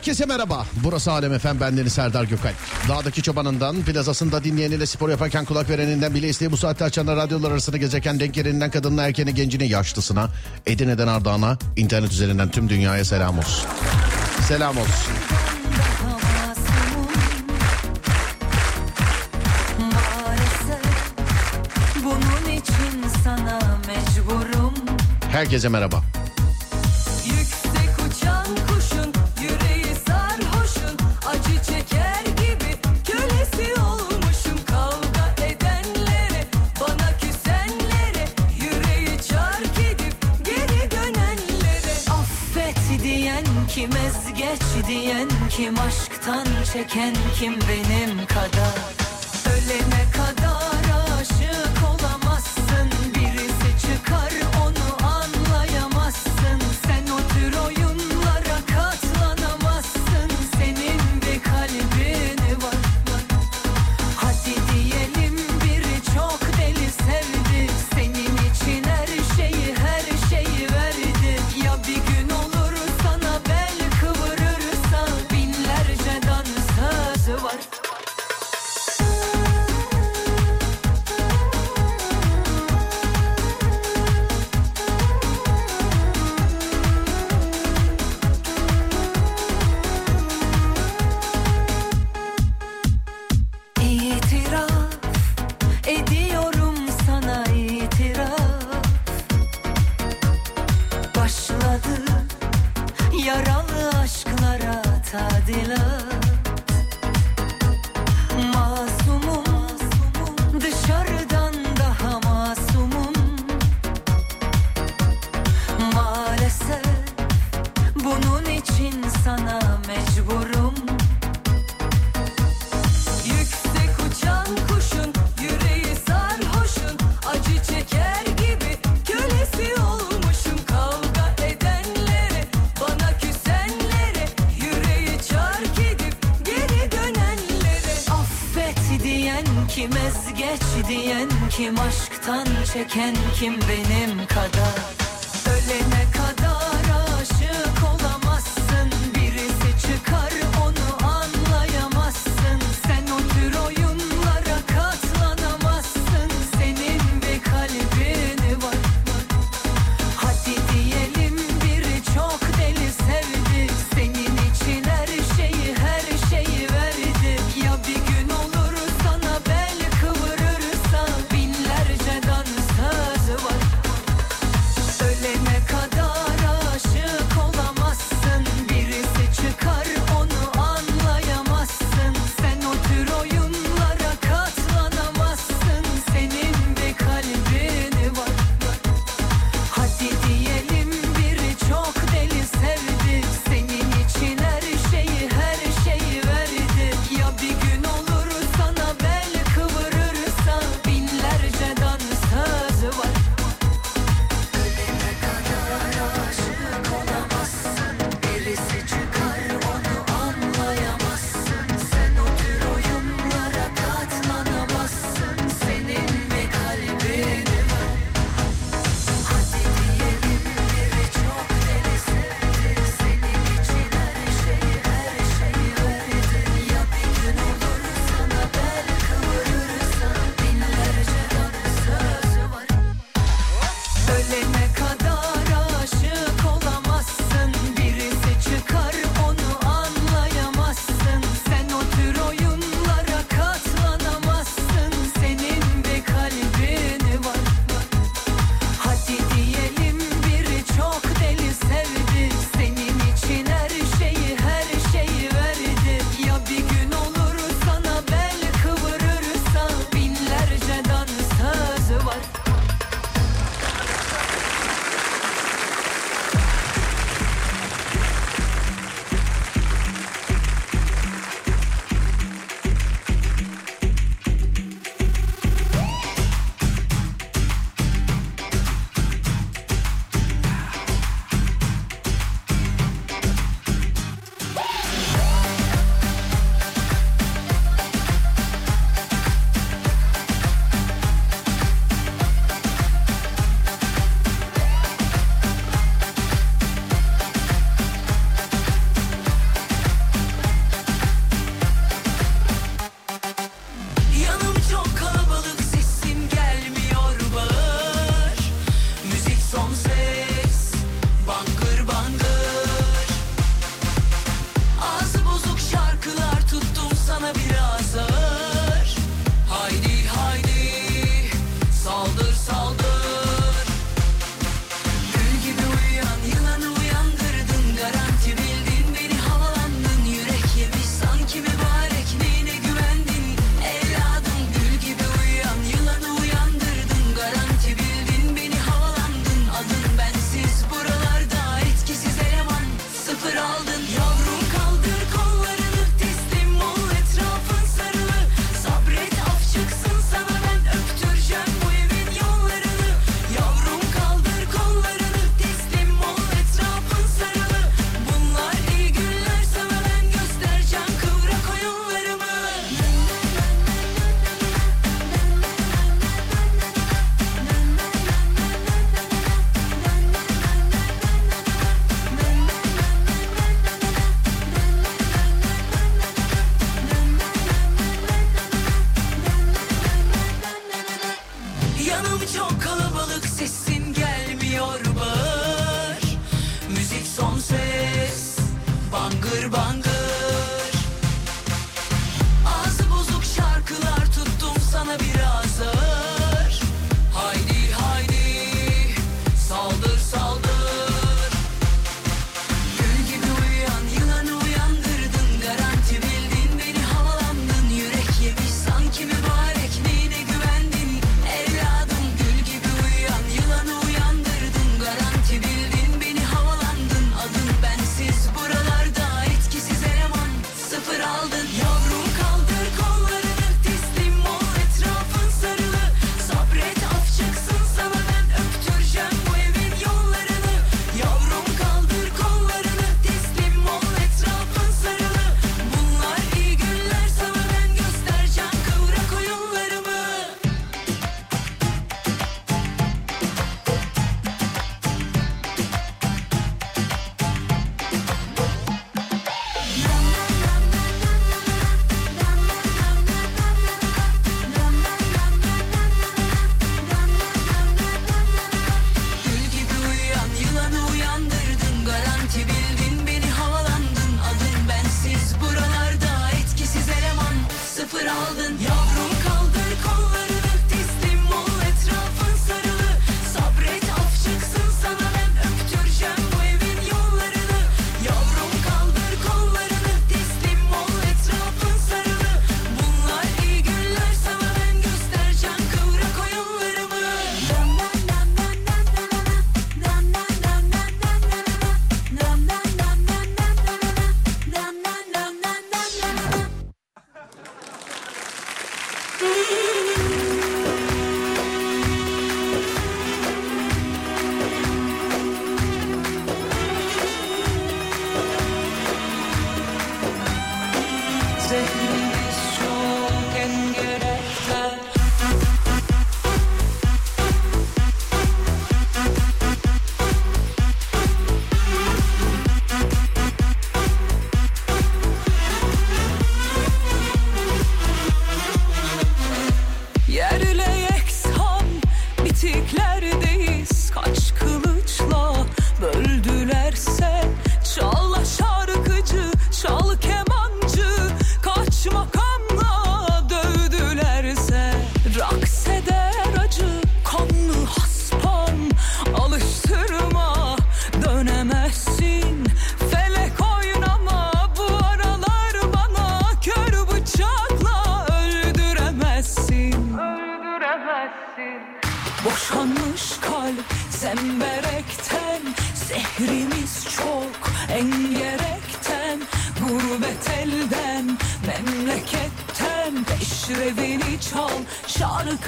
herkese merhaba. Burası Alem Efem, ben Serdar Gökalp. Dağdaki çobanından, plazasında dinleyeniyle spor yaparken kulak vereninden bile isteği bu saatte açanlar radyolar arasında gezeken denk yerinden kadınla erkeni gencini yaşlısına, Edirne'den Ardahan'a, internet üzerinden tüm dünyaya selam olsun. Selam olsun. Herkese merhaba. In this.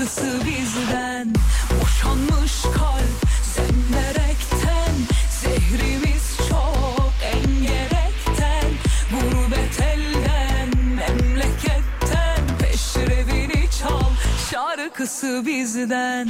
şarkısı bizden Boşanmış kalp senderekten Zehrimiz çok engerekten. Gurbet elden memleketten. Peşrevini çal şarkısı bizden.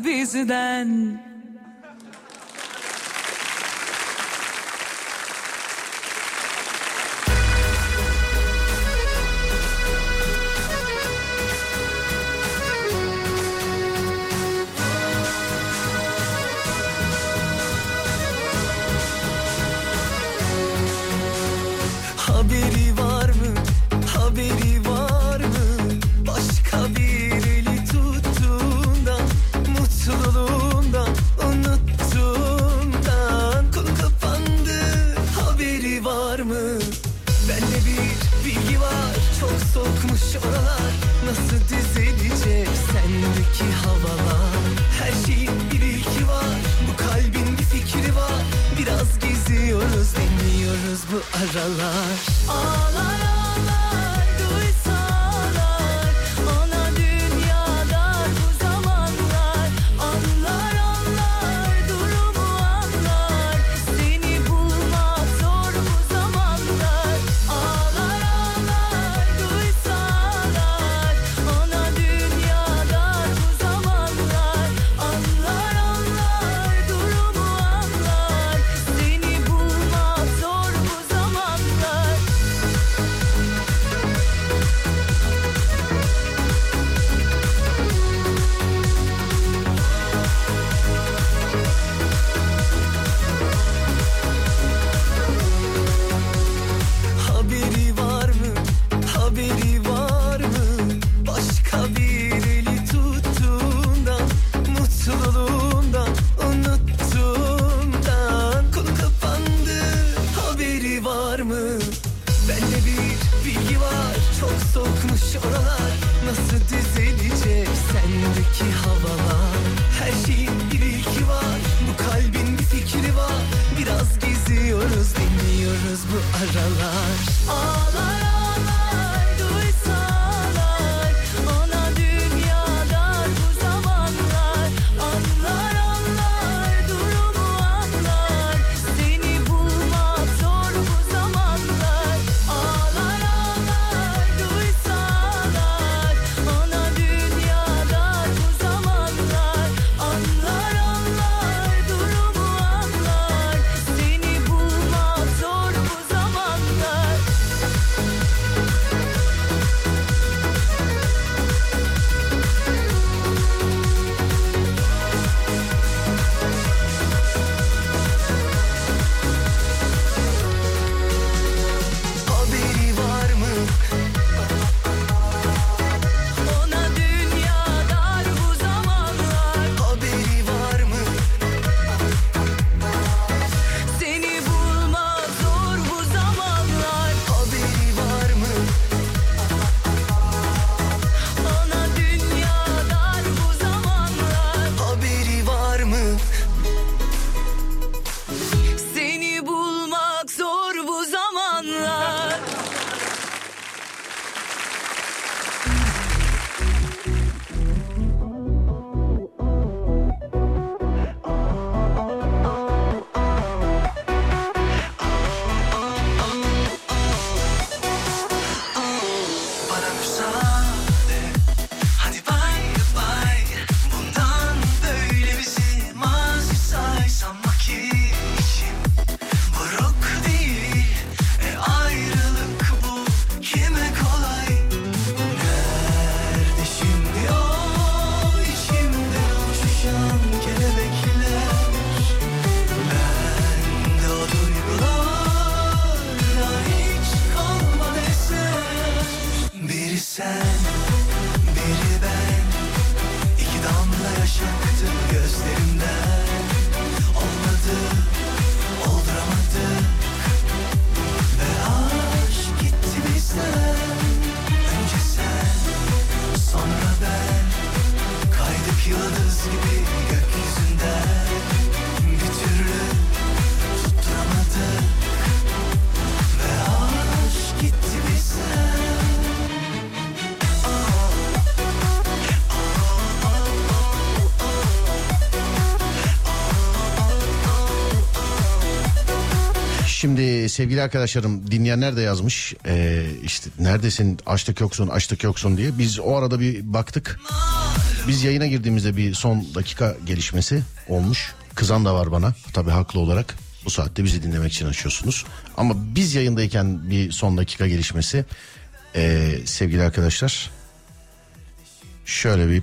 Bizden sevgili arkadaşlarım dinleyenler de yazmış. Ee, işte neredesin? Açlık yoksun açlık yoksun diye. Biz o arada bir baktık. Biz yayına girdiğimizde bir son dakika gelişmesi olmuş. Kızan da var bana tabi haklı olarak. Bu saatte bizi dinlemek için açıyorsunuz. Ama biz yayındayken bir son dakika gelişmesi. Ee, sevgili arkadaşlar şöyle bir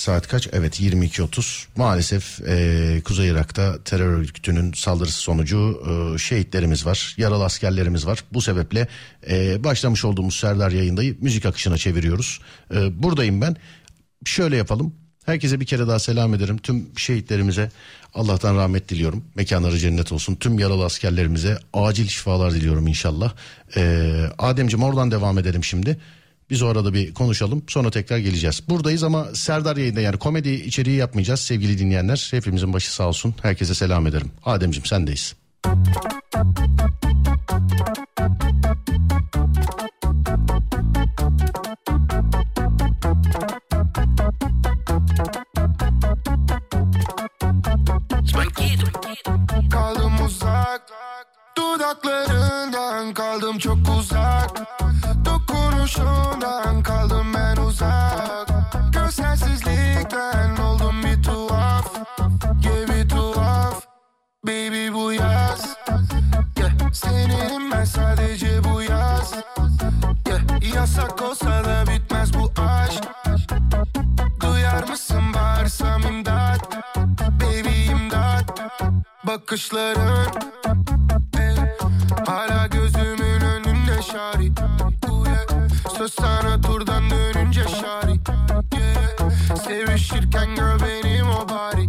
Saat kaç? Evet 22.30. Maalesef e, Kuzey Irak'ta terör örgütünün saldırısı sonucu e, şehitlerimiz var. Yaralı askerlerimiz var. Bu sebeple e, başlamış olduğumuz Serdar yayındayı müzik akışına çeviriyoruz. E, buradayım ben. Şöyle yapalım. Herkese bir kere daha selam ederim. Tüm şehitlerimize Allah'tan rahmet diliyorum. Mekanları cennet olsun. Tüm yaralı askerlerimize acil şifalar diliyorum inşallah. E, Ademciğim oradan devam edelim şimdi. Biz o arada bir konuşalım sonra tekrar geleceğiz. Buradayız ama Serdar yayında yani komedi içeriği yapmayacağız sevgili dinleyenler. Hepimizin başı sağ olsun. Herkese selam ederim. Ademciğim sendeyiz. Kaldım uzak Dudaklarından kaldım çok uzak Dokunuşundan kaldım ben uzak. Gözsensizlikten oldum bir tuhaf bir tuhaf. Baby bu yaz. Yeah. Seninim ben sadece bu yaz. Yeah. Yasak olsa da bitmez bu aşk. Duyar mısın bağırsam imdat? Baby imdat. Bakışların sana turdan dönünce şari. Yeah. Sevişirken gör benim o bari.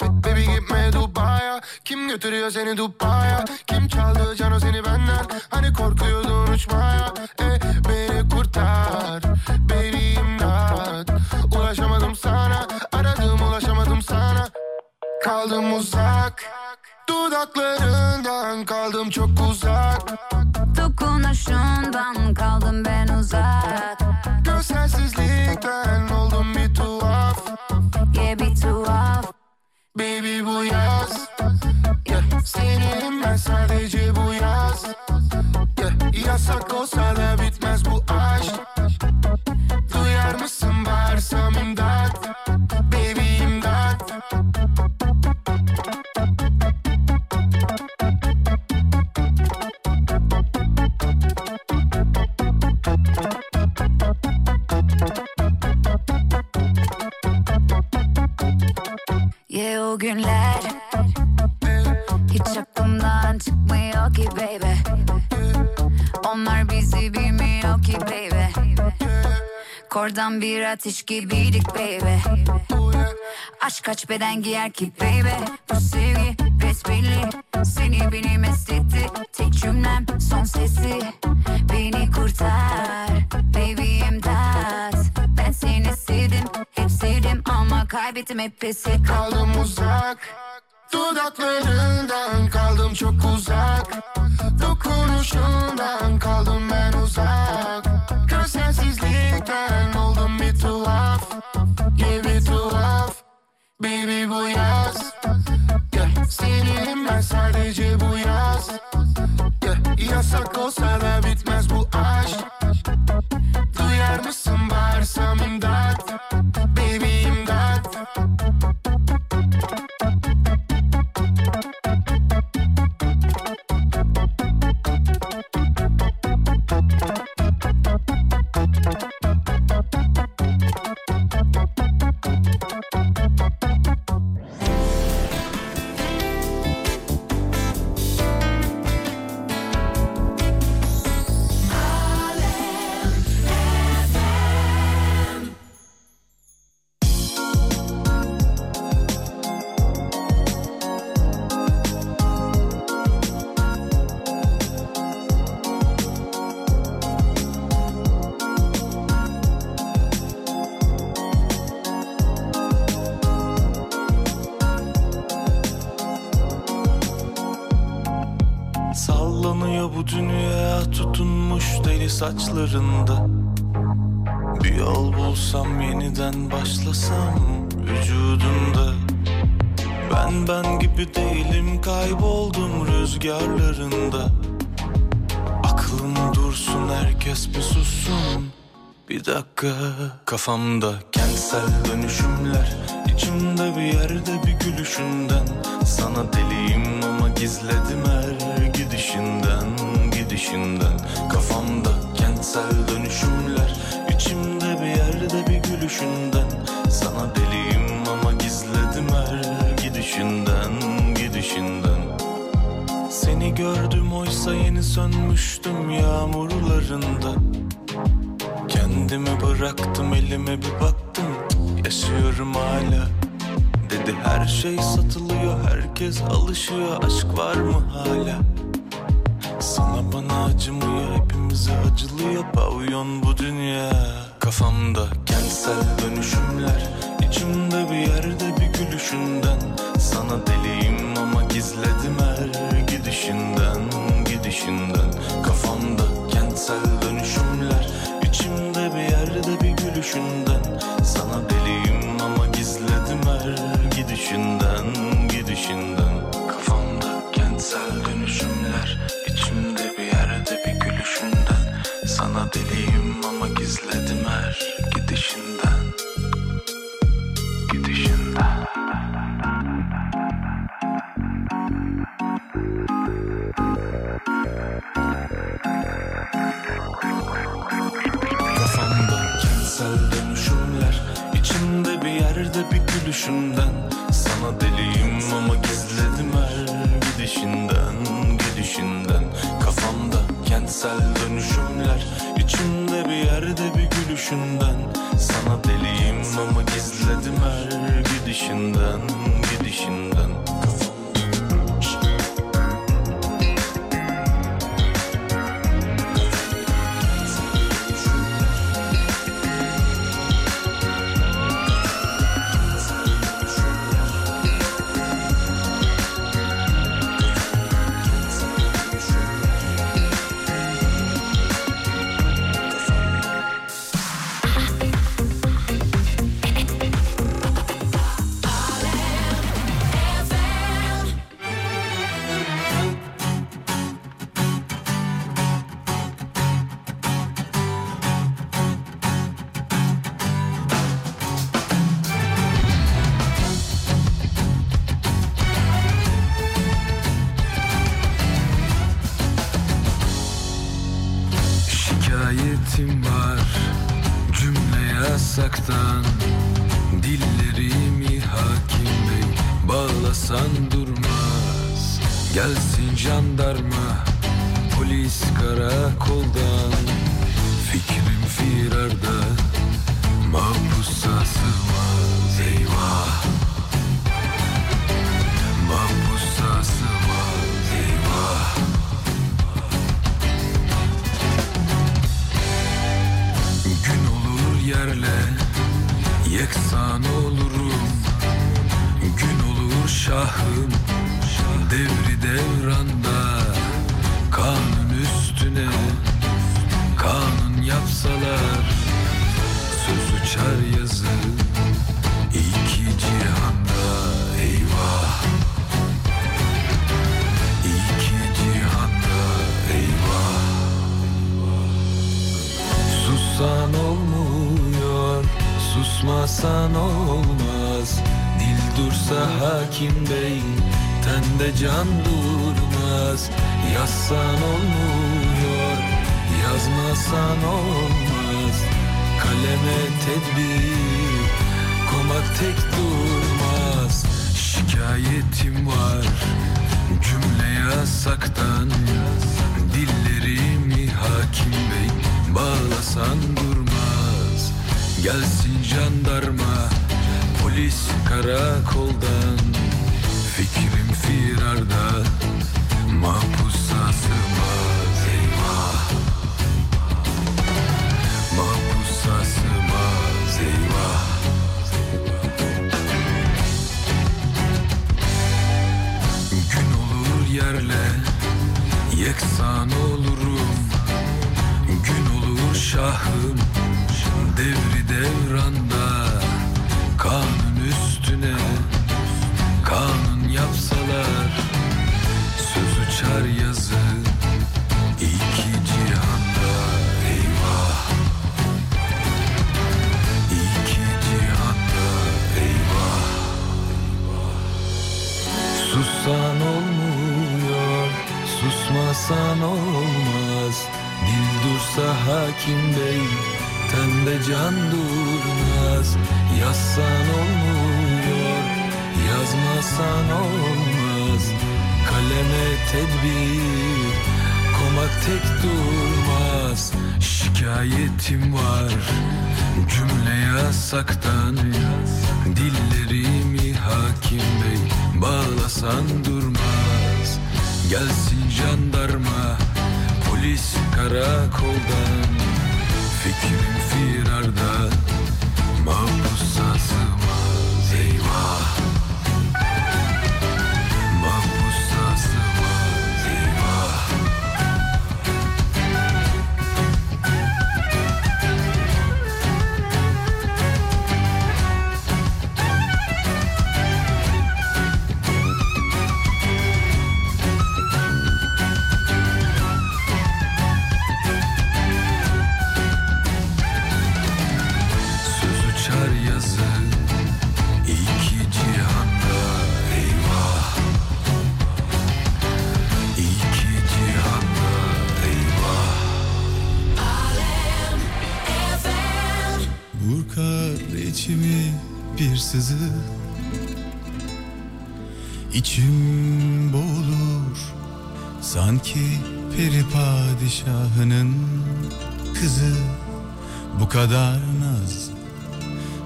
Baby gitme Dubai'ye Kim götürüyor seni Dubai'ye Kim çaldı cano seni benden? Hani korkuyordun uçmaya? Eh, Beni kurtar. Baby imdat. Ulaşamadım sana. Aradım ulaşamadım sana. Kaldım uzak. Dudaklarından kaldım çok uzak Dokunuşundan kaldım ben uzak Gözsensizlikten oldum bir tuhaf Yeah bir tuhaf Baby bu yaz yeah. Seninim ben sadece bu yaz yeah. Yasak olsa da bitmez Yeah o günler. Hiç aklımdan çıkmıyor ki baby. Onlar bizi bilmiyor ki baby. Kordan bir ateş gibiydik baby. Aşk kaç beden giyer ki baby? Bu sevgi besbelli. Seni beni mest etti Tek cümlem son sesi. Beni kurtar Baby imdat. Ben seni sevdim kaybettim hep pes et. Kaldım uzak. Dudaklarından kaldım çok uzak. Dokunuşundan kaldım ben uzak. Gözsensizlikten oldum bir tuhaf. Bir tuhaf. Baby bu yaz. Yeah. Seninim ben sadece bu yaz. Yeah. Yasak olsa da bitmez bu aşk. Duyar mısın bağırsam imdat? Baby saçlarında Bir yol bulsam yeniden başlasam vücudunda Ben ben gibi değilim kayboldum rüzgarlarında. Aklım dursun herkes bir sussun. Bir dakika kafamda kentsel dönüşümler. İçimde bir yerde bir gülüşünden. Sana deliyim ama gizledim her Gidişinden yağmurlarında Kendimi bıraktım elime bir baktım. Yaşıyorum hala. Dedi her şey satılıyor herkes alışıyor. Aşk var mı hala? Sana bana acımıyor hepimize acılıyor. Pavyon bu dünya. Kafamda kentsel dönüşümler. İçimde bir yerde bir gülüşünden. Sana deliyim ama gizledim her gidişinden Gidişinden deliyim ama gizledim her gidişinden. Gidişinden. Kafamda kentsel dönüşümler içimde bir yerde bir gülüşünden gülüşünden Sana deliyim ama gizledim her gidişinden Gidişinden hakim bey, tende can durmaz. Yazsan olmuyor, yazmasan olmaz. Kaleme tedbir, komak tek durmaz. Şikayetim var, cümle yasaktan. Dillerimi hakim bey bağlasan durmaz. Gelsin jandarma polis karakoldan Fikrim firarda Mahpusa sığmaz eyvah. Mahpusa sığmaz eyvah. Gün olur yerle Yeksan olurum. Gün olur şahım Devri devranda Kanun üstüne yapsalar Söz uçar yazı iki cihanda eyvah. İki cihanda eyvah. Sussan olmuyor Susmasan olmaz. Dil dursa hakim bey Tende can durmaz. Yazsan olmuyor Yazmasan olmaz. Kaleme tedbir Komak tek durmaz. Şikayetim var Cümle yasaktan. Dillerimi hakim bey Bağlasan durmaz. Gelsin jandarma Polis karakoldan. Fikrim firarda Mahpusa sığmaz. Eyvah padişahının kızı. Bu kadar naz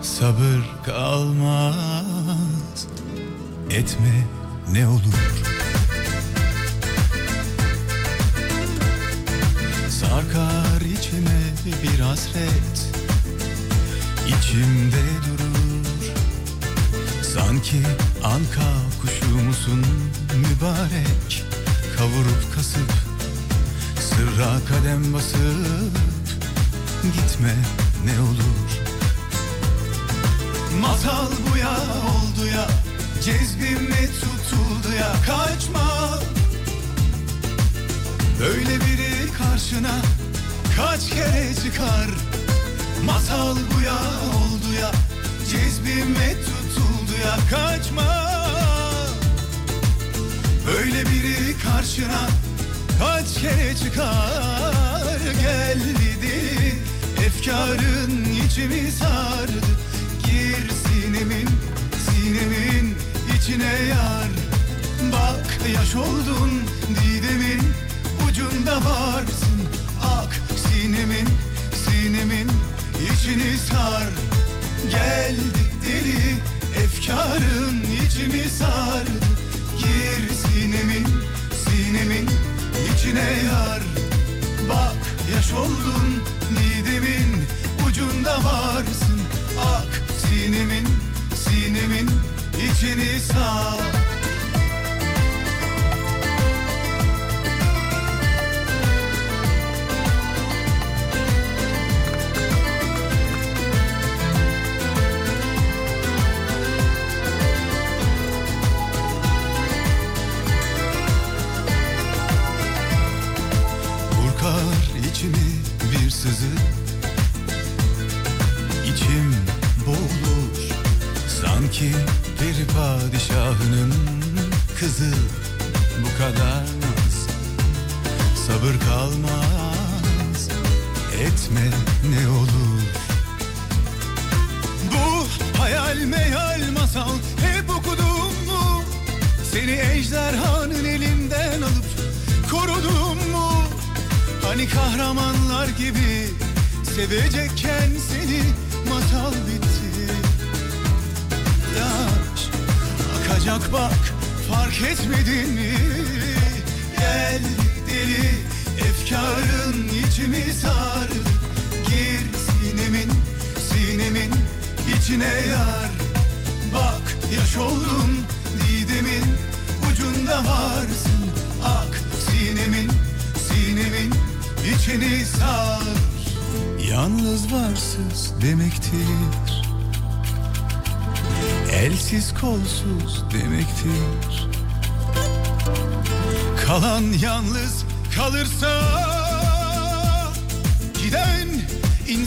Sabır kalmaz. Etme ne olur. Sarkar içime bir hasret. İçimde durur. Sanki anka kuşu musun mübarek? Kavurup kasıp Sırra kadem basıp Gitme ne olur. Masal bu ya oldu ya Cezbime tutuldu ya Kaçma. Böyle biri karşına Kaç kere çıkar? Masal bu ya oldu ya Cezbime tutuldu ya Kaçma. Böyle biri karşına Kaç kere çıkar Gel dedi Efkarın içimi sardı. Gir sinemin Sinemin içine yar. Bak yaş oldun Didemin ucunda varsın. Ak sinemin Sinemin içini sar. Geldi deli Efkarın içimi sardı. Gir sinemin Sinemin içine yar. Bak yaş oldun Didemin ucunda varsın. Ak sinemin Sinemin içini sar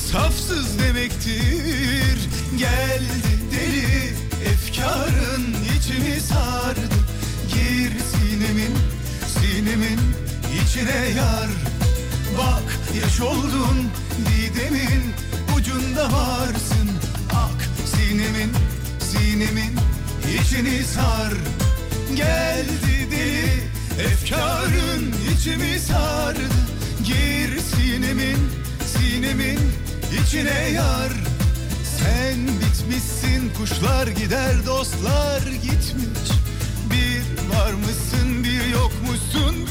insafsız demektir. Geldi deli efkarın içimi sardı. Gir sinemin, sinemin içine yar. Bak yaş oldun didemin ucunda varsın. Ak sinemin, sinemin içini sar. Geldi deli efkarın içimi sardı. Gir sinemin, sinemin içine yar. Sen bitmişsin kuşlar gider dostlar gitmiş. Bir var mısın bir yokmuşsun. Teninin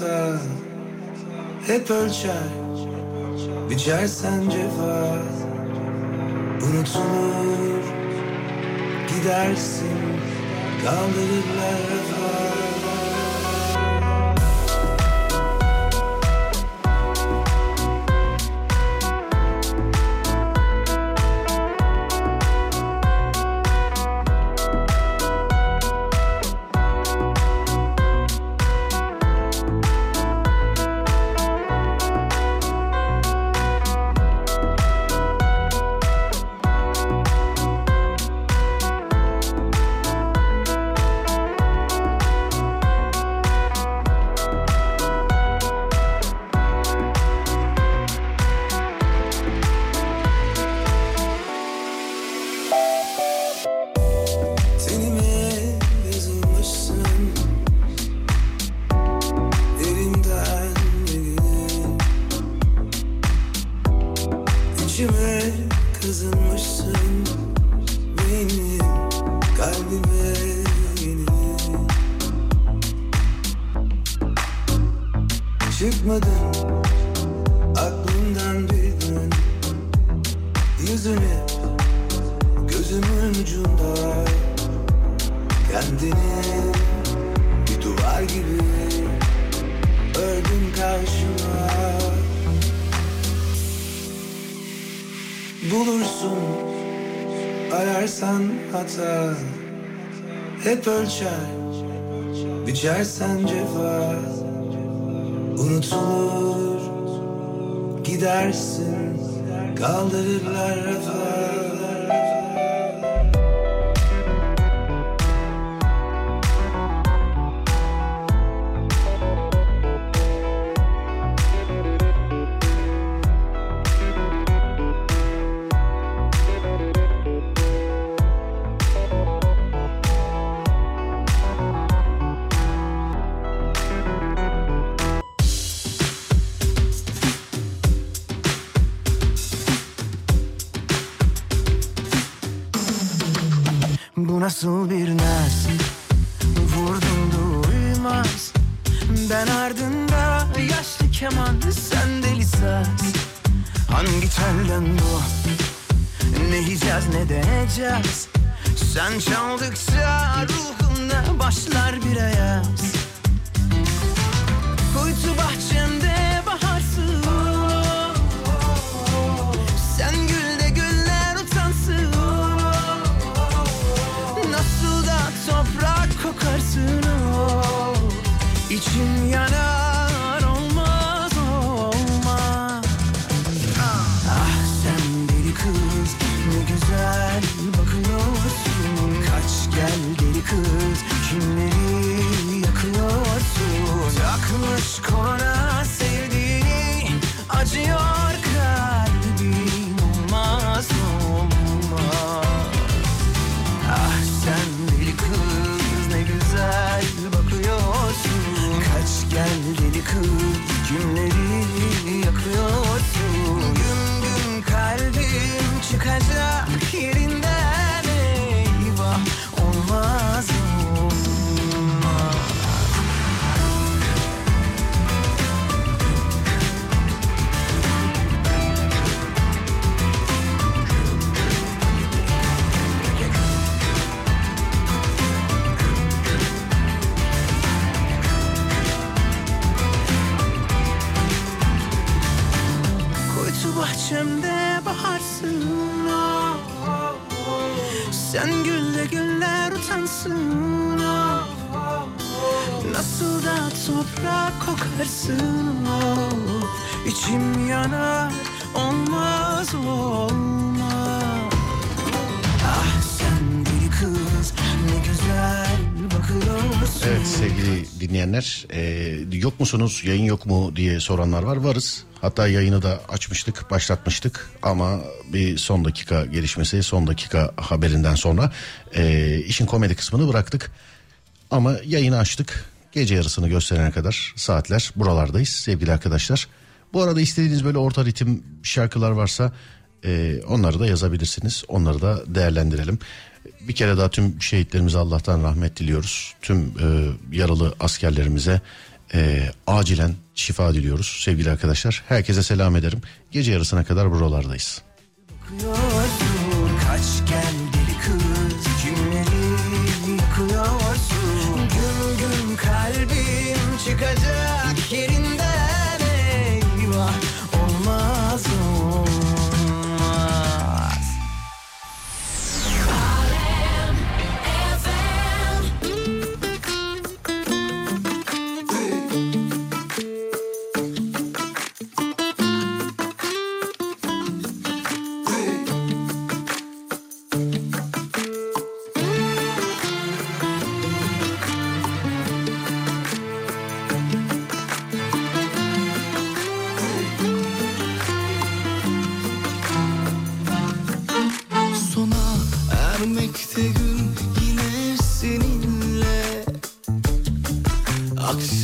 yatar Hep ölçer. Biçersen cefa Şeker çay. Biçersen cefa Unutulur. Gidersin Kaldırır utansın ah, ah, ah. Nasıl da toprak kokarsın oh. İçim yanar olmaz olmaz Ah sen deli kız ne güzel bakıyorsun Evet sevgili dinleyenler e, yok musunuz yayın yok mu diye soranlar var varız. Hatta yayını da açmıştık başlatmıştık ama bir son dakika gelişmesi son dakika haberinden sonra e, işin komedi kısmını bıraktık. Ama yayını açtık gece yarısını gösterene kadar saatler buralardayız sevgili arkadaşlar. Bu arada istediğiniz böyle orta ritim şarkılar varsa e, onları da yazabilirsiniz onları da değerlendirelim. Bir kere daha tüm şehitlerimize Allah'tan rahmet diliyoruz. Tüm e, yaralı askerlerimize e, acilen şifa diliyoruz sevgili arkadaşlar. Herkese selam ederim. Gece yarısına kadar buralardayız. Kaç gel kız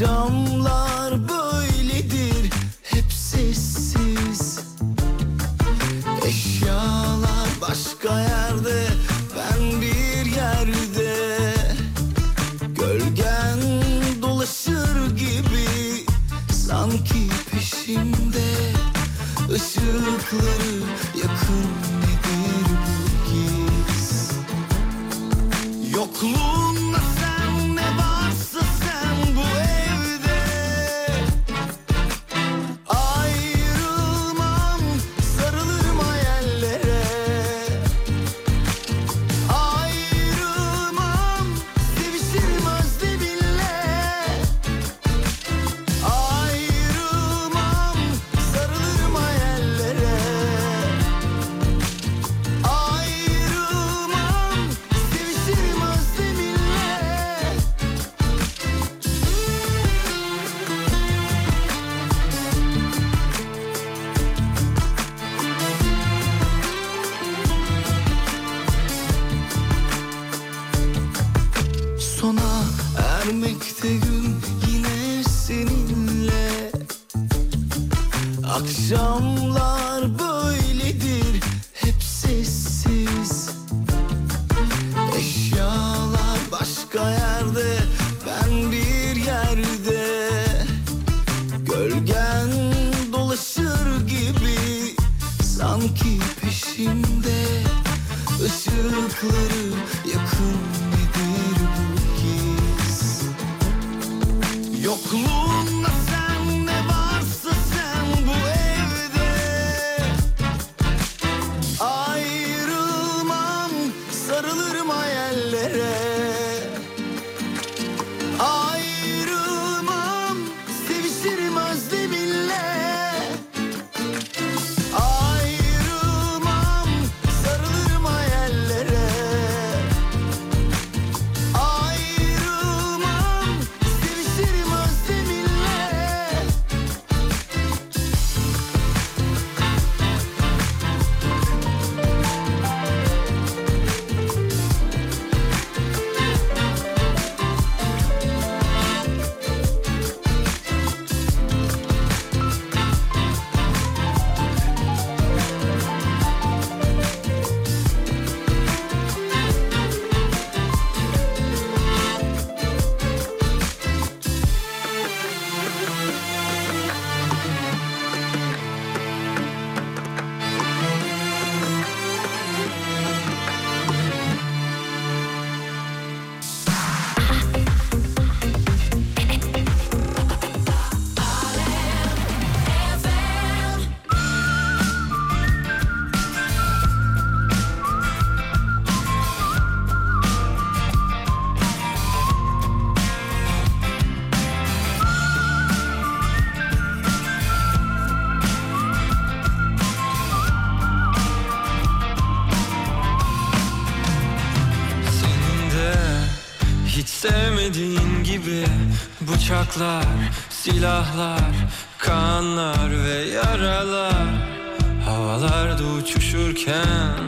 Akşamlar böyledir hep sessiz. Eşyalar başka yerde ben bir yerde. Gölgen dolaşır gibi sanki peşimde. Işıkları yakın nedir bu giz Yokluğunda ermekte gün yine seninle. Akşamlar böyledir Uçaklar, silahlar, kanlar ve yaralar. Havalarda uçuşurken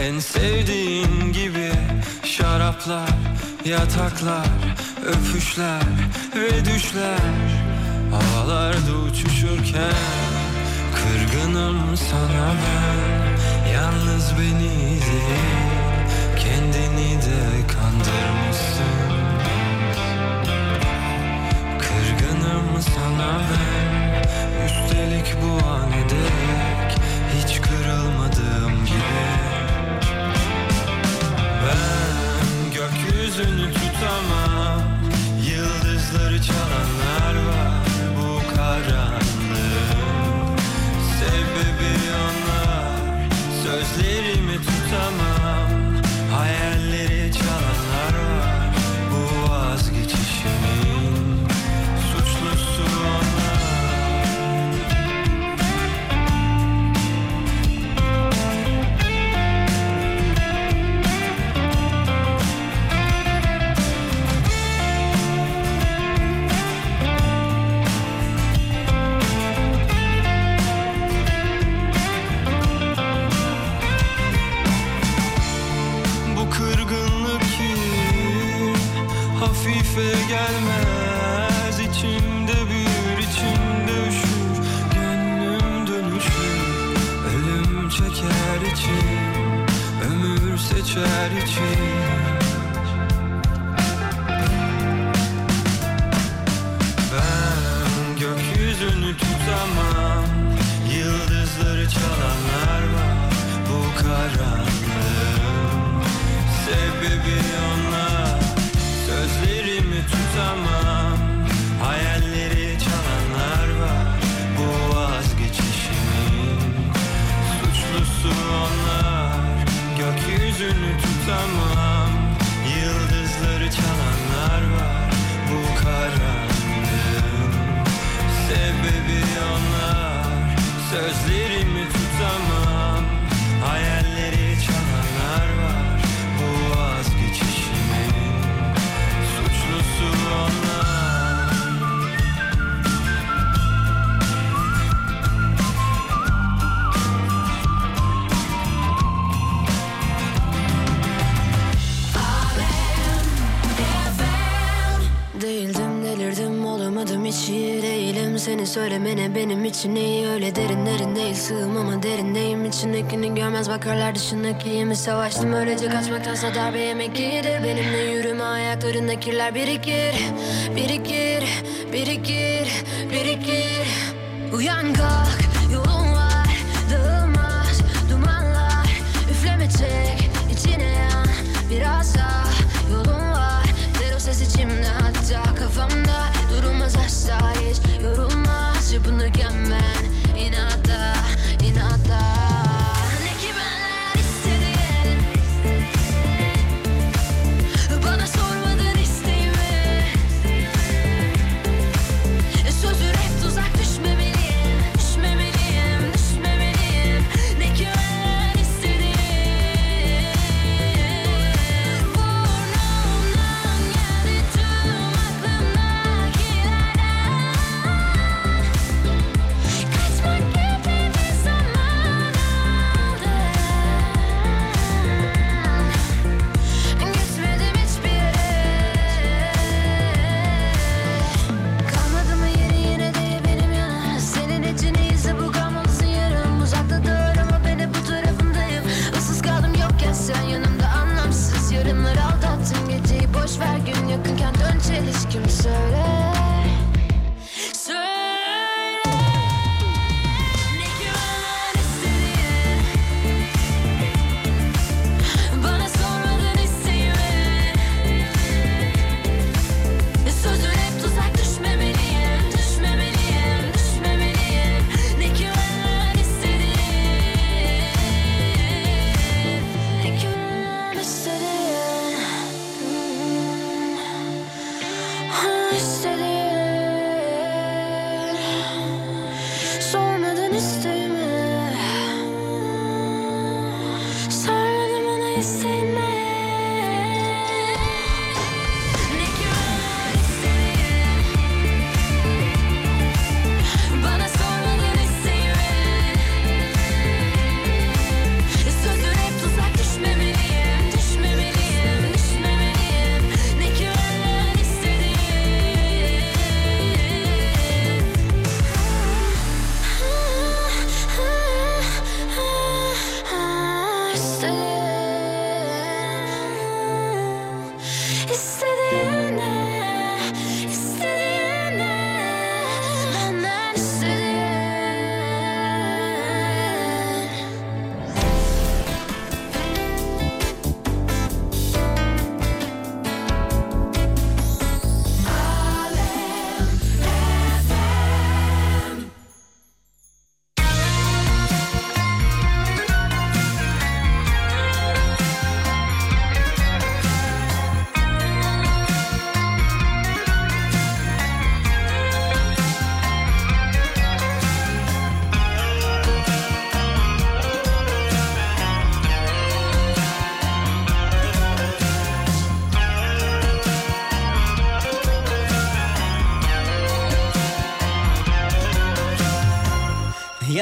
en sevdiğin gibi Şaraplar, yataklar, öpüşler ve düşler. Havalarda uçuşurken kırgınım sana ben. Yalnız beni değil kendini de kandırmışsın. dönemem Üstelik bu an edek Hiç kırılmadığım gibi Ben gökyüzünü tutamam. Yıldızları çalanlar var bu karanlığın. Sebebi onlar. Sözlerimi tutamam. seçeneği öyle derin derindeyim Sığım ama derindeyim. İçindekini görmez bakarlar dışındakiyimi Savaştım öylece kaçmaktansa darbe yemek iyidir Benimle yürüme ayaklarında kirler birikir. Birikir, birikir, birikir. Uyan kal till it's concerted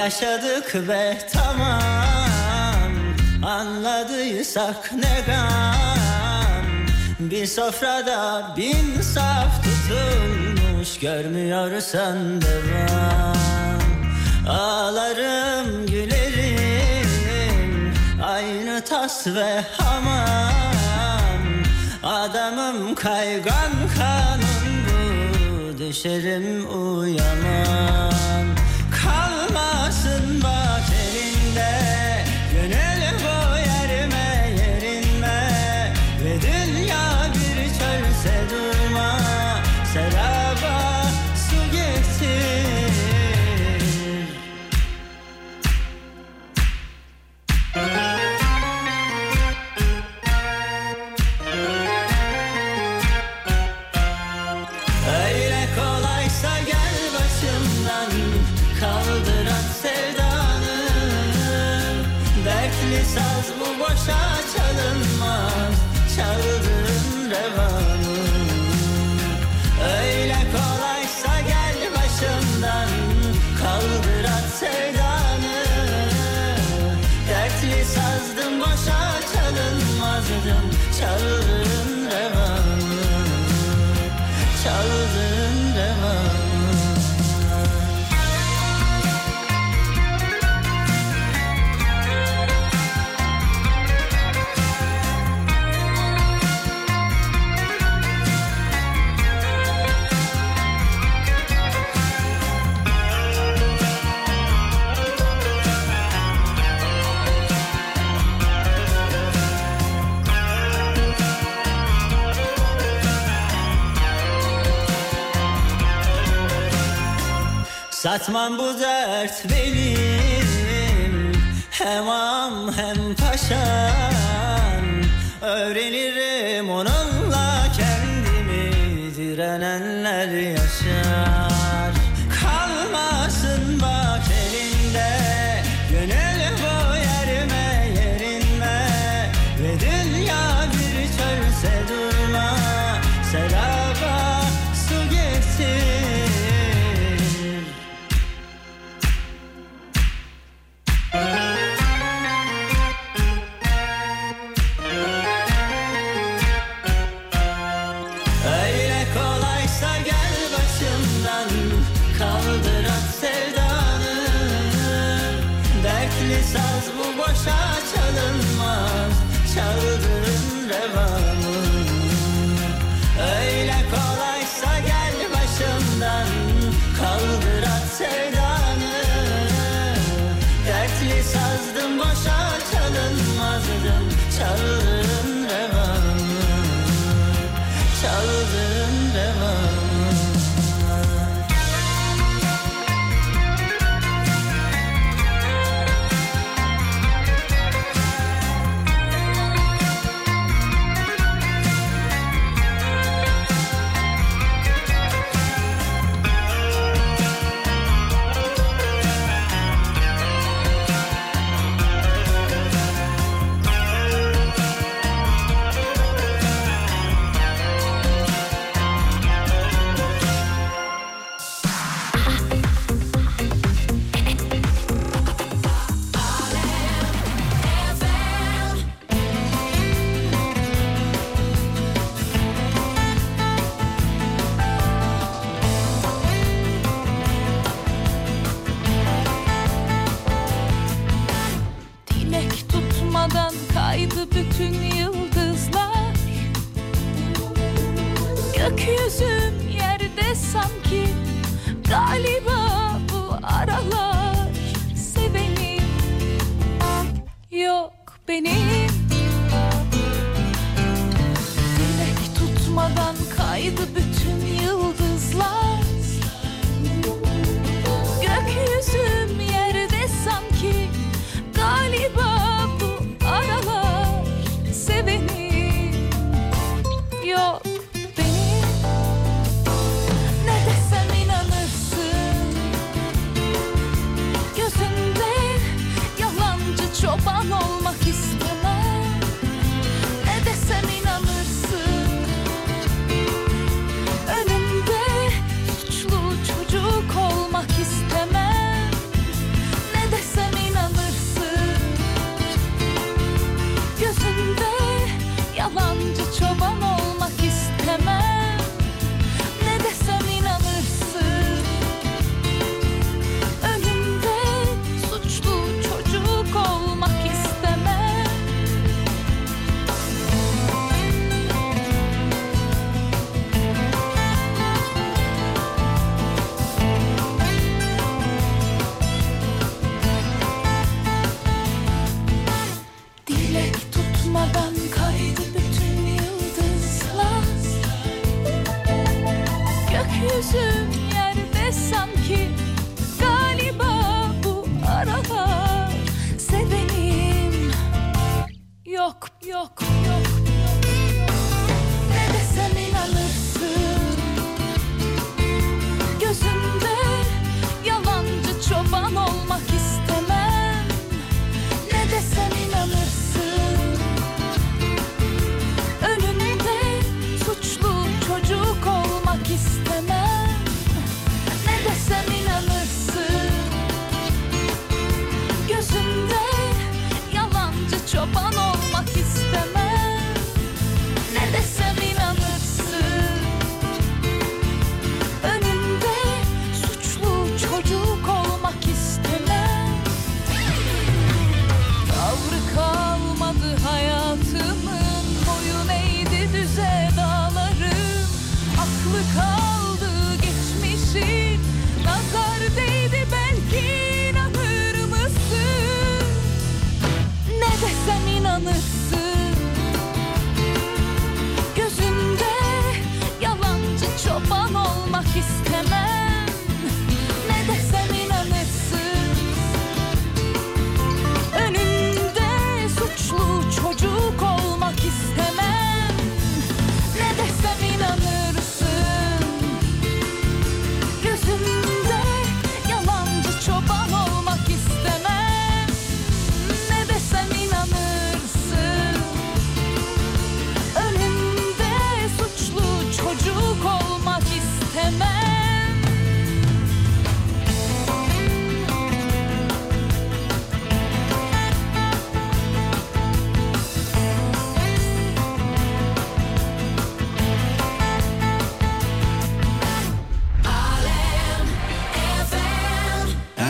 yaşadık ve tamam Anladıysak ne gam. Bir sofrada bin saf tutulmuş Görmüyorsan devam. Ağlarım gülerim Aynı tas ve hamam. Adamım kaygan kanun bu Düşerim uyanam Satmam bu dert benim. Hemam hem paşam Öğrenirim.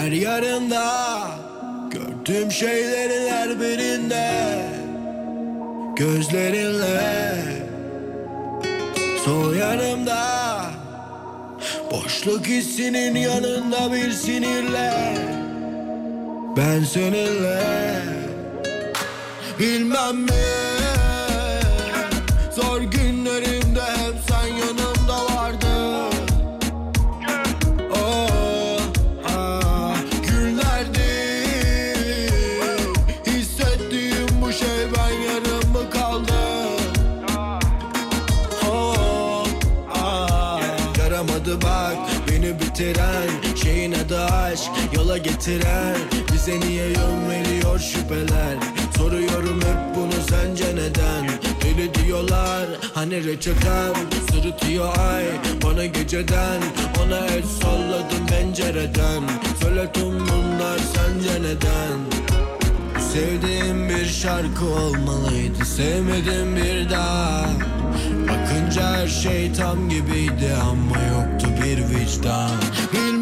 Her yarında gördüğüm şeylerin her birinde Gözlerinle sol yanımda Boşluk hissinin yanında bir sinirle Ben seninle Bilmem mi getiren Bize niye yön veriyor şüpheler? Soruyorum hep bunu sence neden? Deli diyorlar hani reçetem Sırıtıyor ay bana geceden Ona el salladım pencereden. Söyle tüm bunlar sence neden? Sevdiğim bir şarkı olmalıydı Sevmedim bir daha. Bakınca her şey tam gibiydi Ama yoktu bir vicdan. Bilmem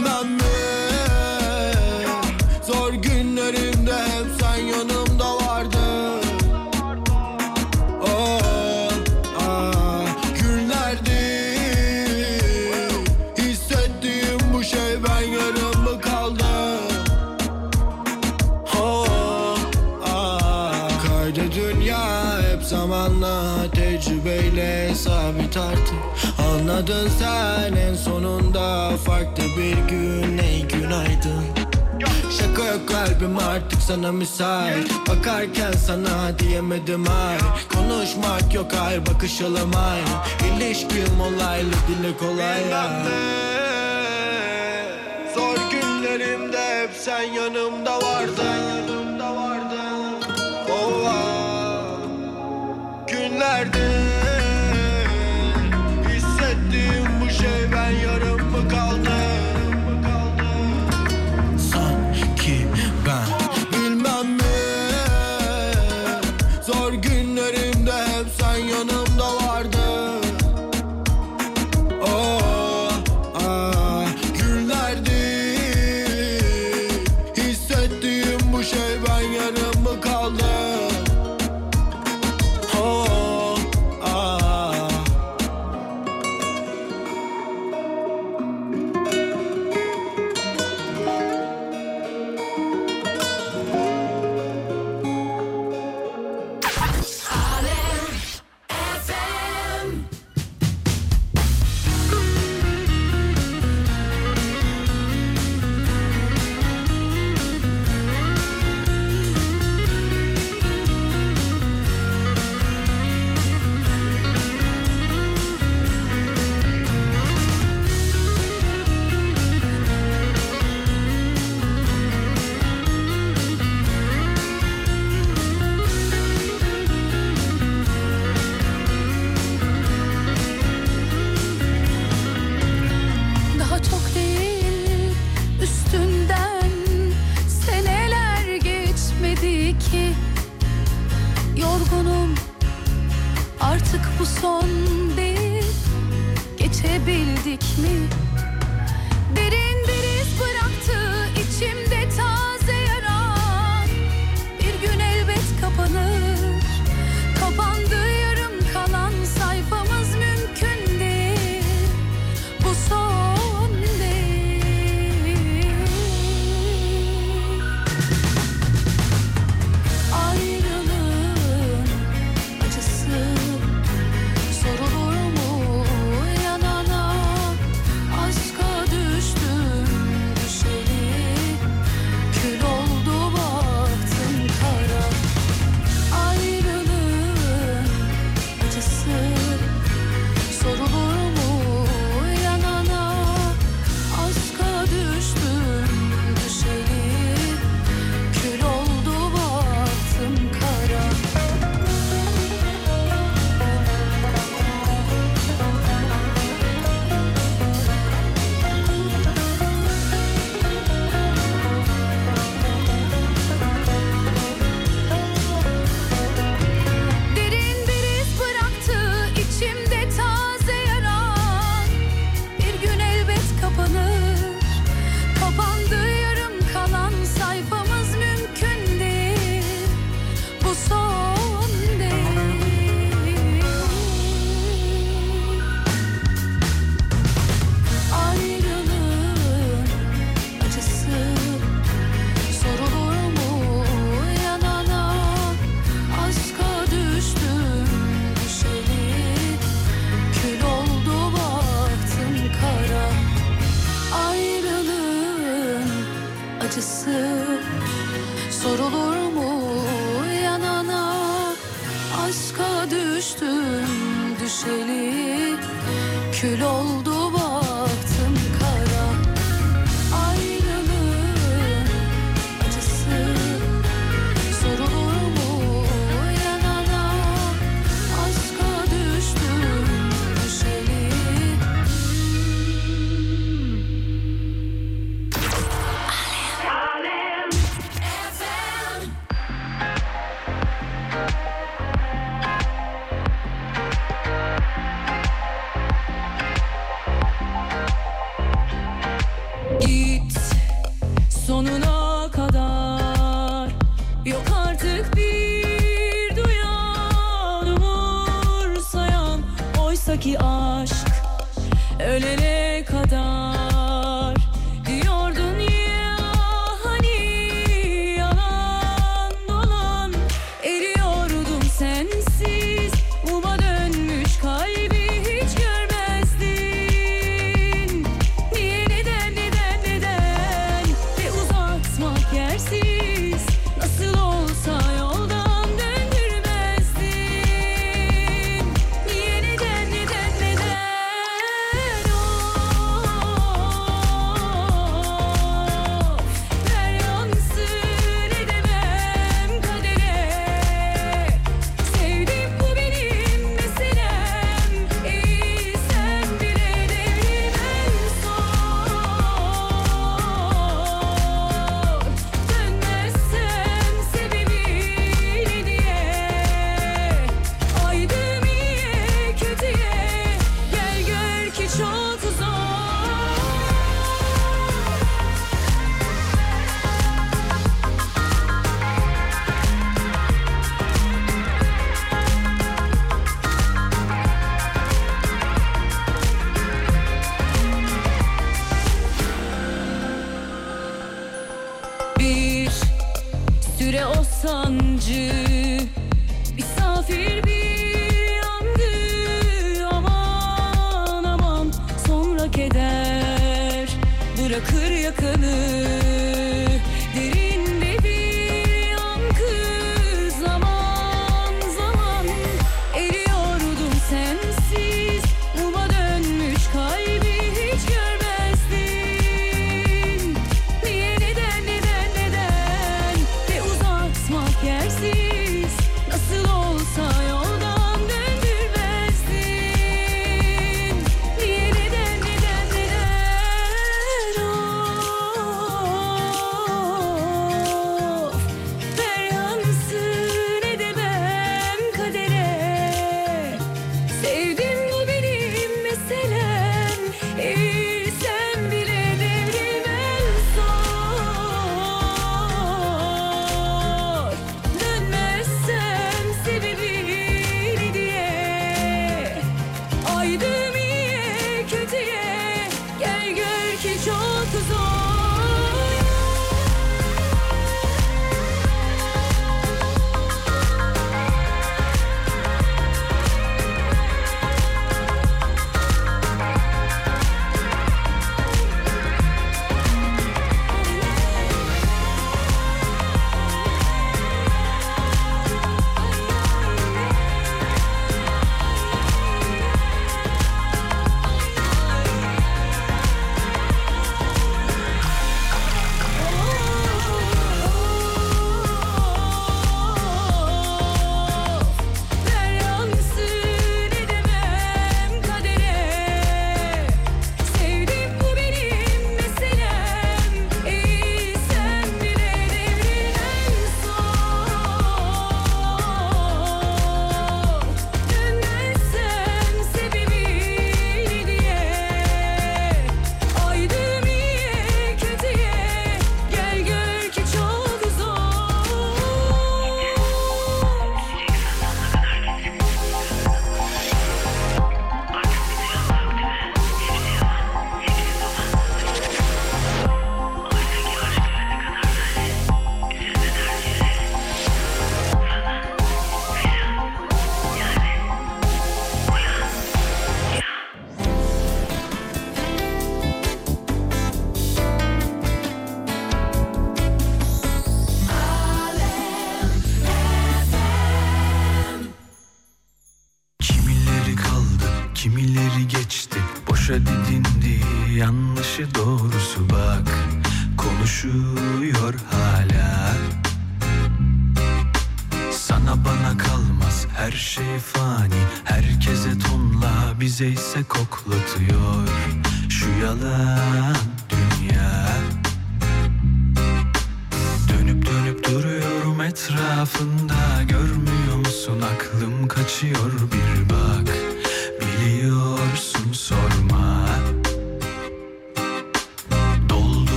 Anladın sen en sonunda farklı bir gün. Ey günaydın. Şaka yok kalbim artık sana müsait. Bakarken sana diyemedim ay. Konuşmak yok ay bakışalım ay İlişkim olaylı dili kolay Zor günlerimde hep sen yanımda vardın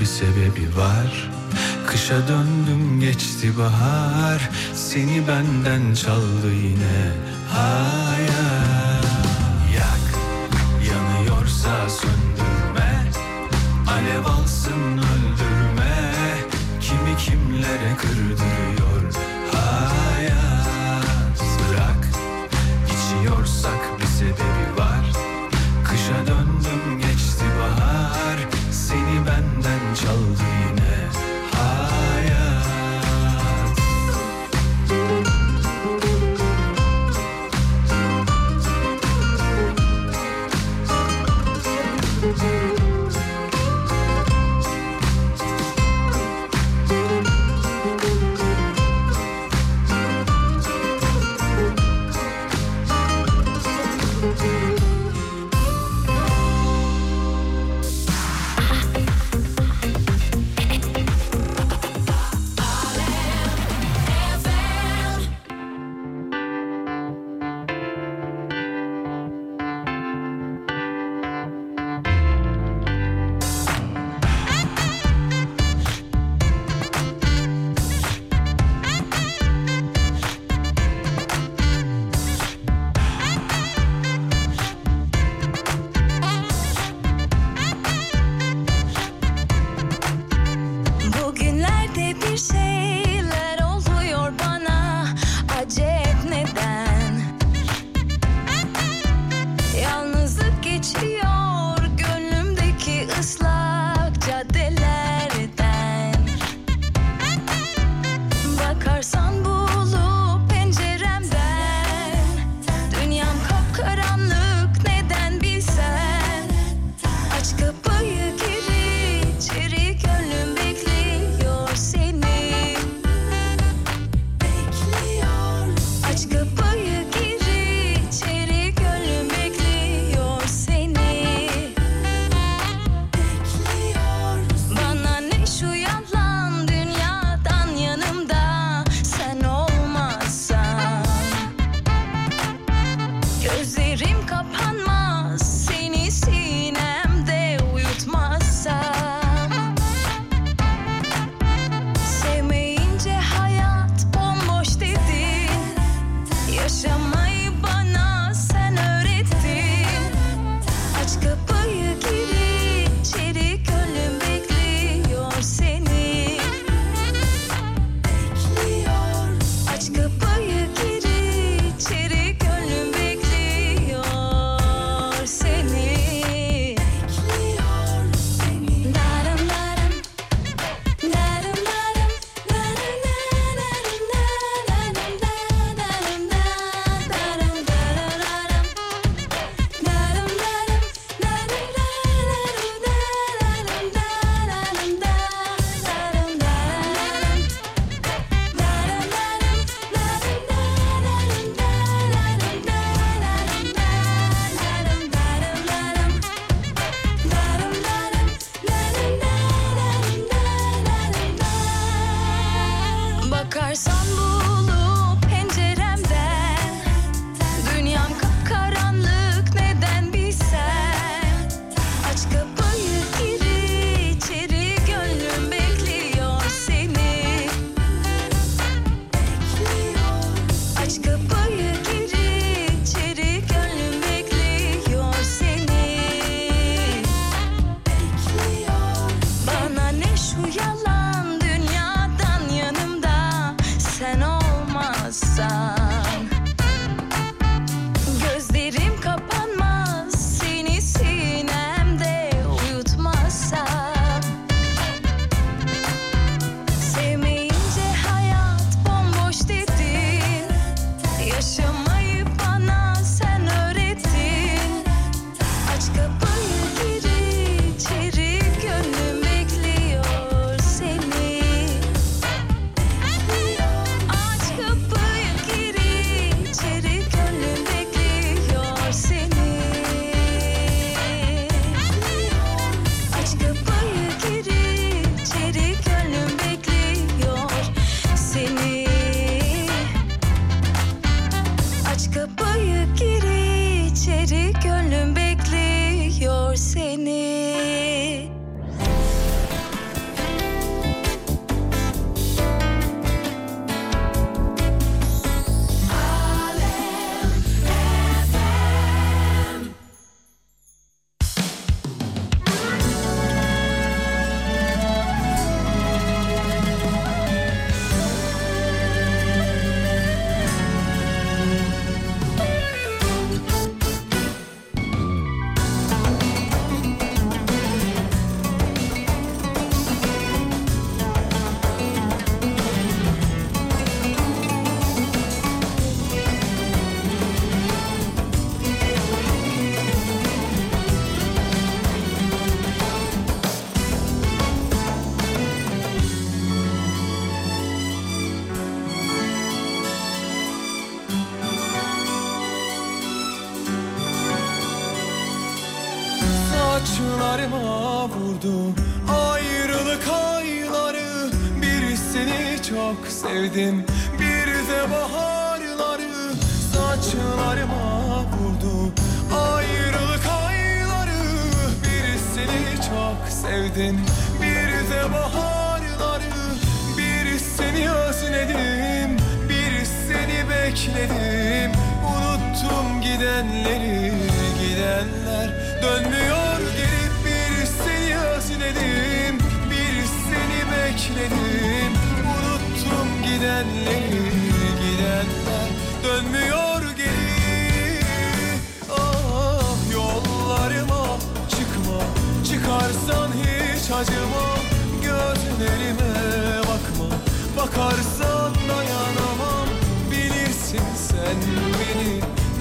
bir sebebi var. Kışa döndüm geçti bahar. Seni benden çaldı yine hayal.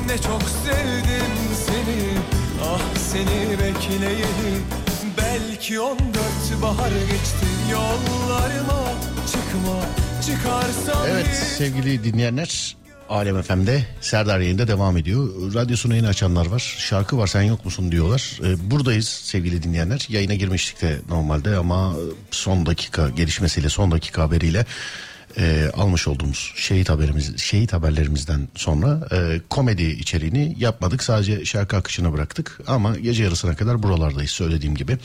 Ne çok sevdim seni Ah seni bekleyeli Belki on dört bahar geçti Yollarıma çıkma Çıkarsan Evet sevgili dinleyenler Alem FM'de Serdar yayında devam ediyor. Radyosunu yeni açanlar var. Şarkı var sen yok musun diyorlar. Ee, buradayız sevgili dinleyenler. Yayına girmiştik de normalde ama son dakika gelişmesiyle son dakika haberiyle e, almış olduğumuz şehit haberimiz şehit haberlerimizden sonra e, komedi içeriğini yapmadık. Sadece şarkı akışını bıraktık ama gece yarısına kadar buralardayız söylediğim gibi.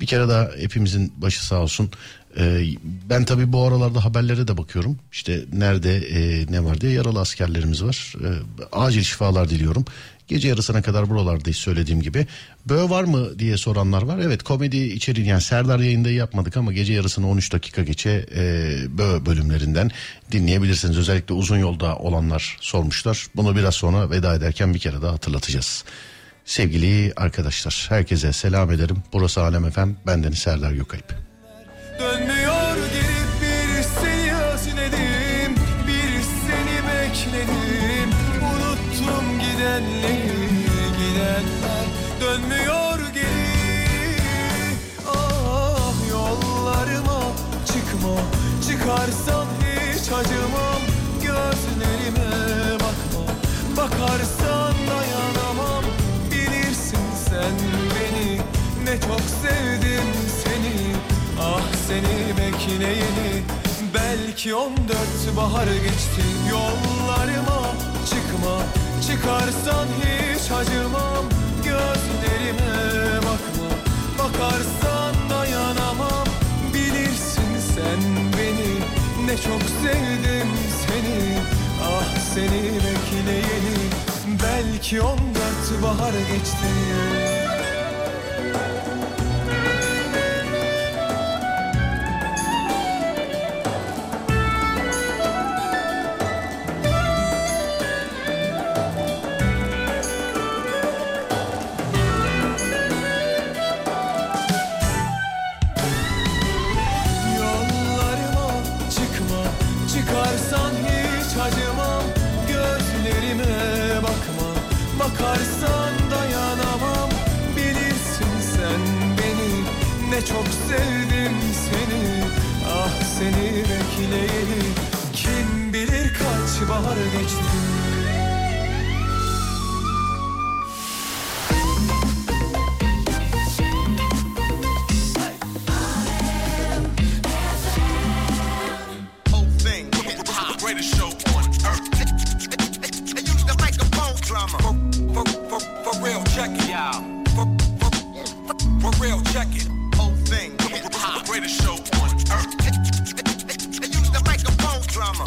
Bir kere daha hepimizin başı sağ olsun. Ee, ben tabii bu aralarda haberlere de bakıyorum. İşte nerede e, ne var diye yaralı askerlerimiz var. Ee, acil şifalar diliyorum. Gece yarısına kadar buralardayız söylediğim gibi. Bö var mı diye soranlar var. Evet komedi içeriğini yani Serdar yayında yapmadık ama gece yarısını 13 dakika geçe e, Bö bölümlerinden dinleyebilirsiniz. Özellikle uzun yolda olanlar sormuşlar. Bunu biraz sonra veda ederken bir kere daha hatırlatacağız. Sevgili arkadaşlar herkese selam ederim. Burası Alem Efem. Bendeniz Serdar Gökalp. Çıkarsan hiç acımam Gözlerime bakma. Bakarsan dayanamam Bilirsin sen beni. Ne çok sevdim seni Ah seni bekleyeni. Belki on dört bahar geçti Yollarıma çıkma. Çıkarsan hiç acımam Gözlerime bakma. Bakarsan Ne çok sevdim seni. Ah seni bekleyeni. Belki on dört bahar geçti Çok sevdim seni Ah seni bekleyeli Kim bilir kaç bahar geçti. For, for, for, real, check it. For, for, for, for real, check it. Greatest show on earth. They use the microphone drama.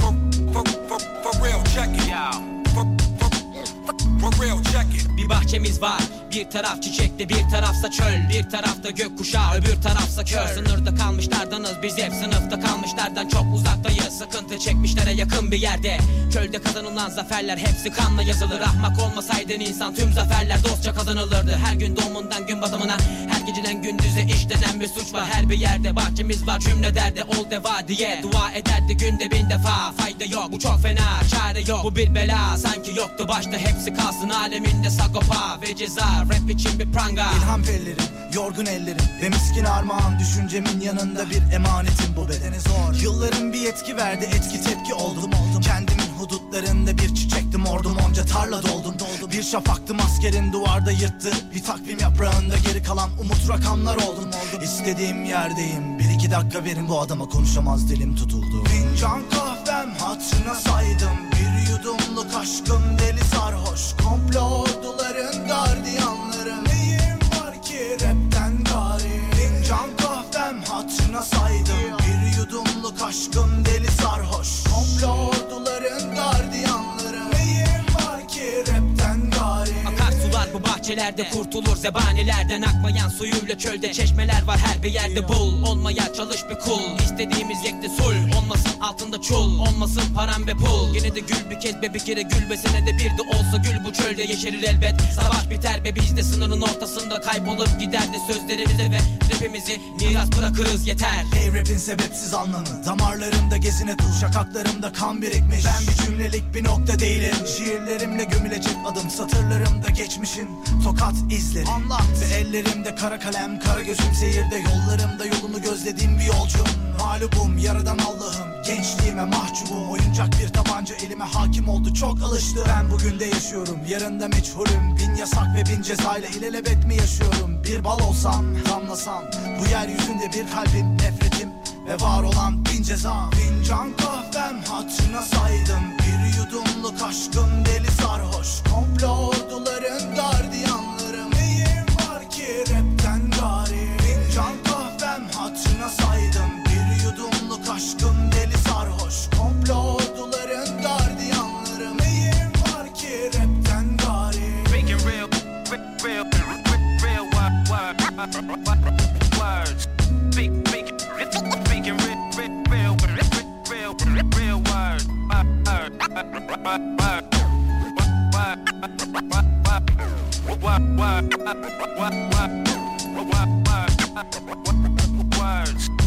For, for, for, for real, check it out. For, for, for, for real, check it. Bir bahçemiz var Bir taraf çiçekli bir tarafsa çöl Bir tarafta gökkuşağı öbür tarafsa kör Sınırda kalmışlardanız biz hep sınıfta kalmışlardan çok uzaktayız Sıkıntı çekmişlere yakın bir yerde Çölde kazanılan zaferler hepsi kanla yazılır Ahmak olmasaydın insan tüm zaferler dostça kazanılırdı Her gün doğumundan gün batımına geceden gündüze işlenen bir suç var. Her bir yerde bahçemiz var cümle derdi ol deva diye. Dua ederdi günde bin defa Fayda yok bu çok fena çare yok. Bu bir bela sanki yoktu başta hepsi kalsın aleminde sagopa ve ceza. Rap için bir pranga. İlham pellerim, yorgun ellerim Ve miskin armağan düşüncemin yanında bir emanetim. Bu bedene zor. Yılların bir etki verdi etki tepki oldum oldum. Kendimin hudutlarında bir çiçektim ordum onca tarla doldum. Doldum Bir şafaktım askerin duvarda yırttı. Bir takvim yaprağında geri kalan umut rakamlar oldum. Oldum İstediğim yerdeyim bir iki dakika verin. Bu adama konuşamaz dilim tutuldu. Fincan kahve kahvem hatırına saydım. Bir yudumluk aşkım deli sarhoş. Komplo bahçelerde kurtulur zebanilerden Akmayan suyuyla çölde. Çeşmeler var her bir yerde bul Olmaya çalış bir kul. İstediğimiz yekte sul Olmasın altında çul olmasın param ve pul. Yine de gül bir kez be bir kere gül be senede bir de olsa gül bu çölde yeşerir elbet. Savaş biter be biz de sınırın ortasında kaybolup gider de Sözlerimize ve rapimizi miras bırakırız yeter. Ey rapin sebepsiz anlamı Damarlarımda gezine tul Şakaklarımda kan birikmiş. Ben bir cümlelik bir nokta değilim. Şiirlerimle gömülecek adım Satırlarımda geçmişin tokat izleri. Anlat. Ve ellerimde kara kalem Kara gözüm seyirde. Yollarımda yolunu gözlediğim bir yolcum. Mağlubum yaradan Allah'ım. Gençliğime mahcubum. Oyuncak bir tabanca elime hakim oldu. Çok alıştı. Ben bugün de yaşıyorum. Yarında meçhulüm. Bin yasak ve bin cezayla ilelebet mi yaşıyorum? Bir bal olsam damlasam Bu yeryüzünde bir kalbim nefretim ve var olan bin ceza Fincan kahvem hatırına saydım Bir yudumluk aşkım deli sarhoş Komplo orduların gardiyanları Neyim var ki rapten gari Fincan kahvem hatırına saydım Bir yudumluk aşkım deli sarhoş Komplo orduların gardiyanları Neyim var ki rapten gari Speaking real, real, real, real word, word, words. Words.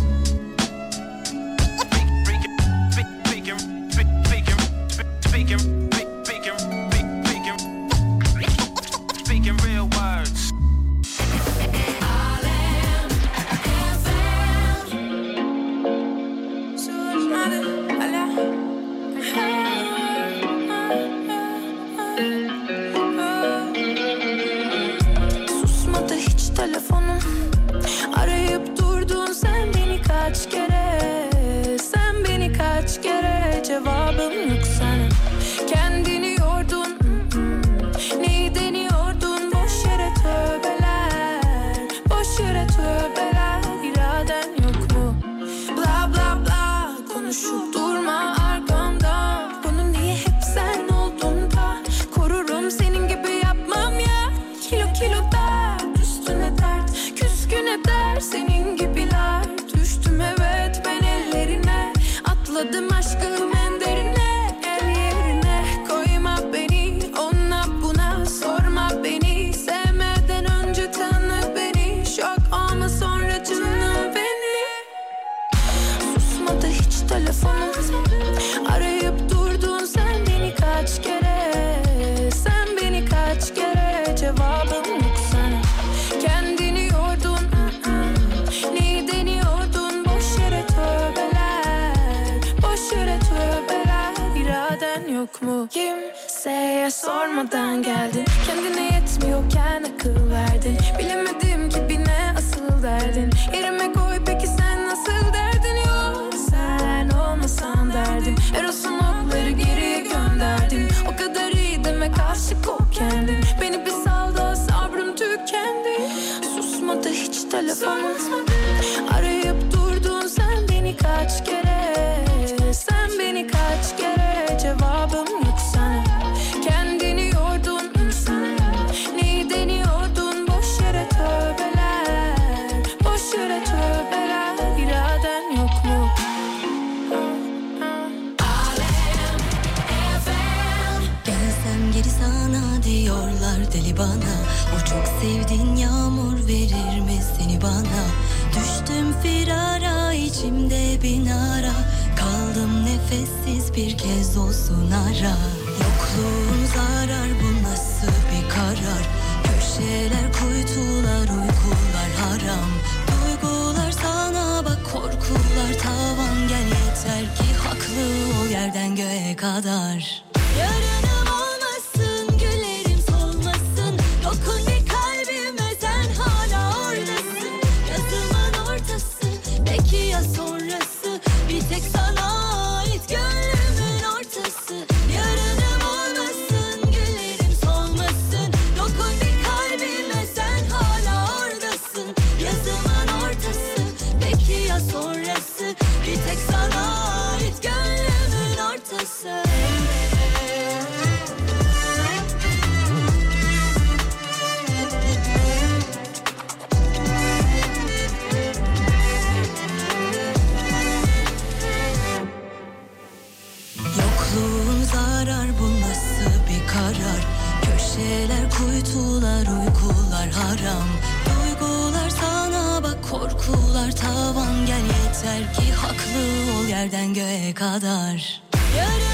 zarar bu nasıl bir karar? Köşeler kuytular uykular haram. Duygular sana bak korkular tavan. Gel yeter ki haklı ol yerden göğe kadar. Yarın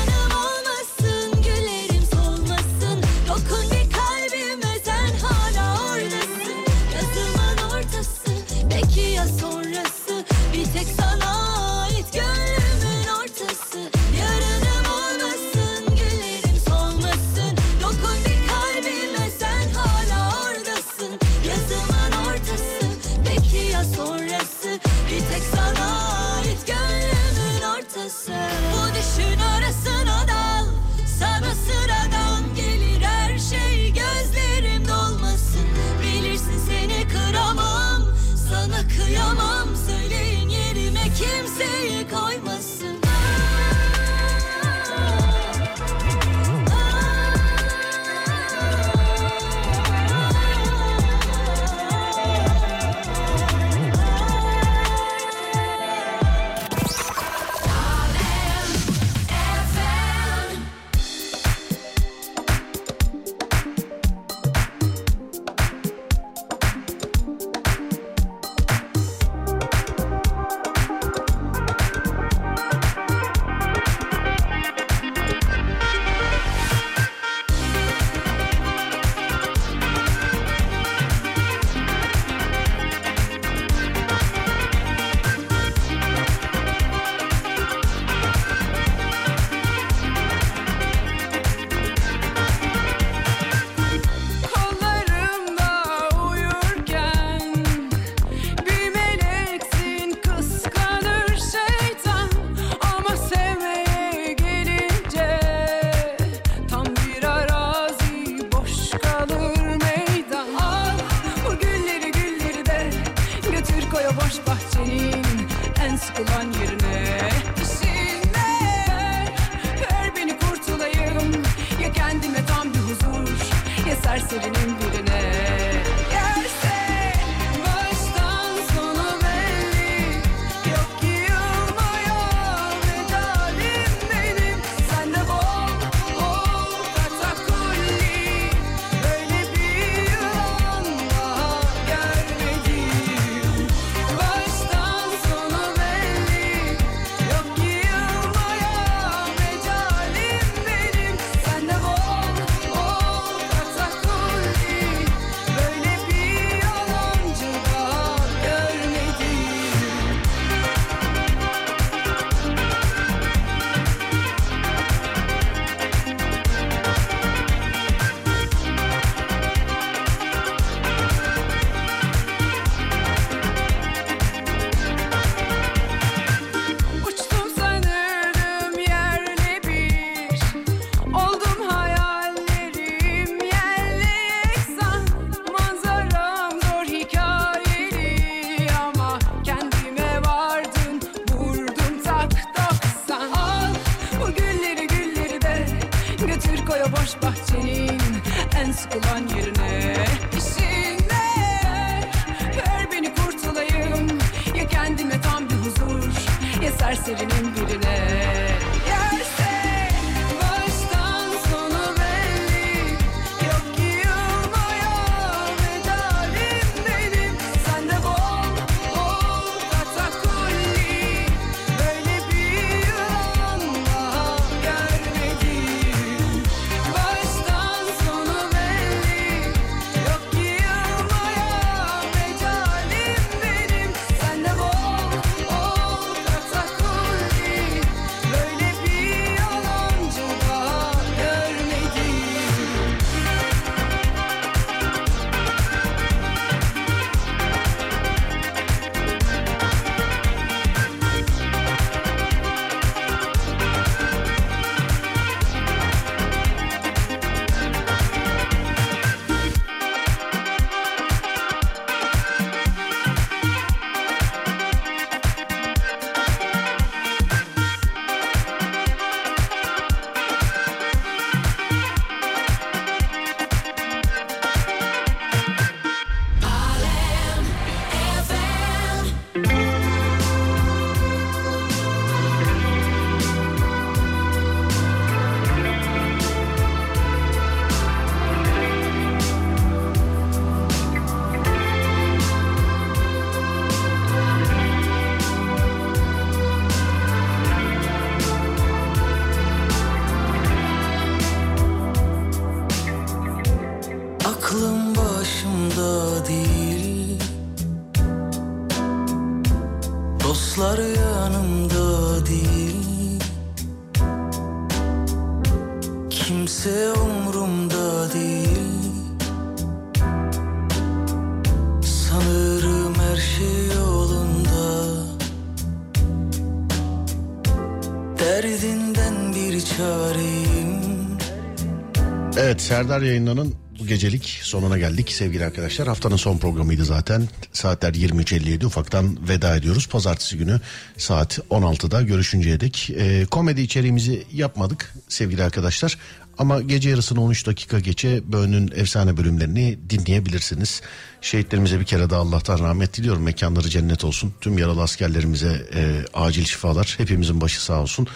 Serdar yayınlarının bu gecelik sonuna geldik sevgili arkadaşlar. Haftanın son programıydı zaten. Saatler 23.57 ufaktan veda ediyoruz. Pazartesi günü saat 16'da görüşünceye dek. Ee, komedi içeriğimizi yapmadık sevgili arkadaşlar. Ama gece yarısını 13 dakika geçe Böğün'ün efsane bölümlerini dinleyebilirsiniz. Şehitlerimize bir kere daha Allah'tan rahmet diliyorum. Mekanları cennet olsun. Tüm yaralı askerlerimize e, acil şifalar. Hepimizin başı sağ olsun.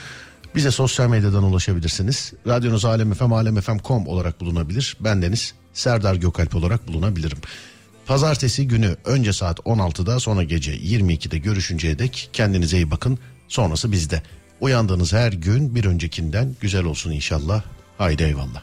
Bize sosyal medyadan ulaşabilirsiniz. Radyonuz Alem FM, alemfm.com olarak bulunabilir. Bendeniz Serdar Gökalp olarak bulunabilirim. Pazartesi günü önce saat 16'da sonra gece 22'de görüşünceye dek kendinize iyi bakın. Sonrası bizde. Uyandığınız her gün bir öncekinden güzel olsun inşallah. Haydi eyvallah.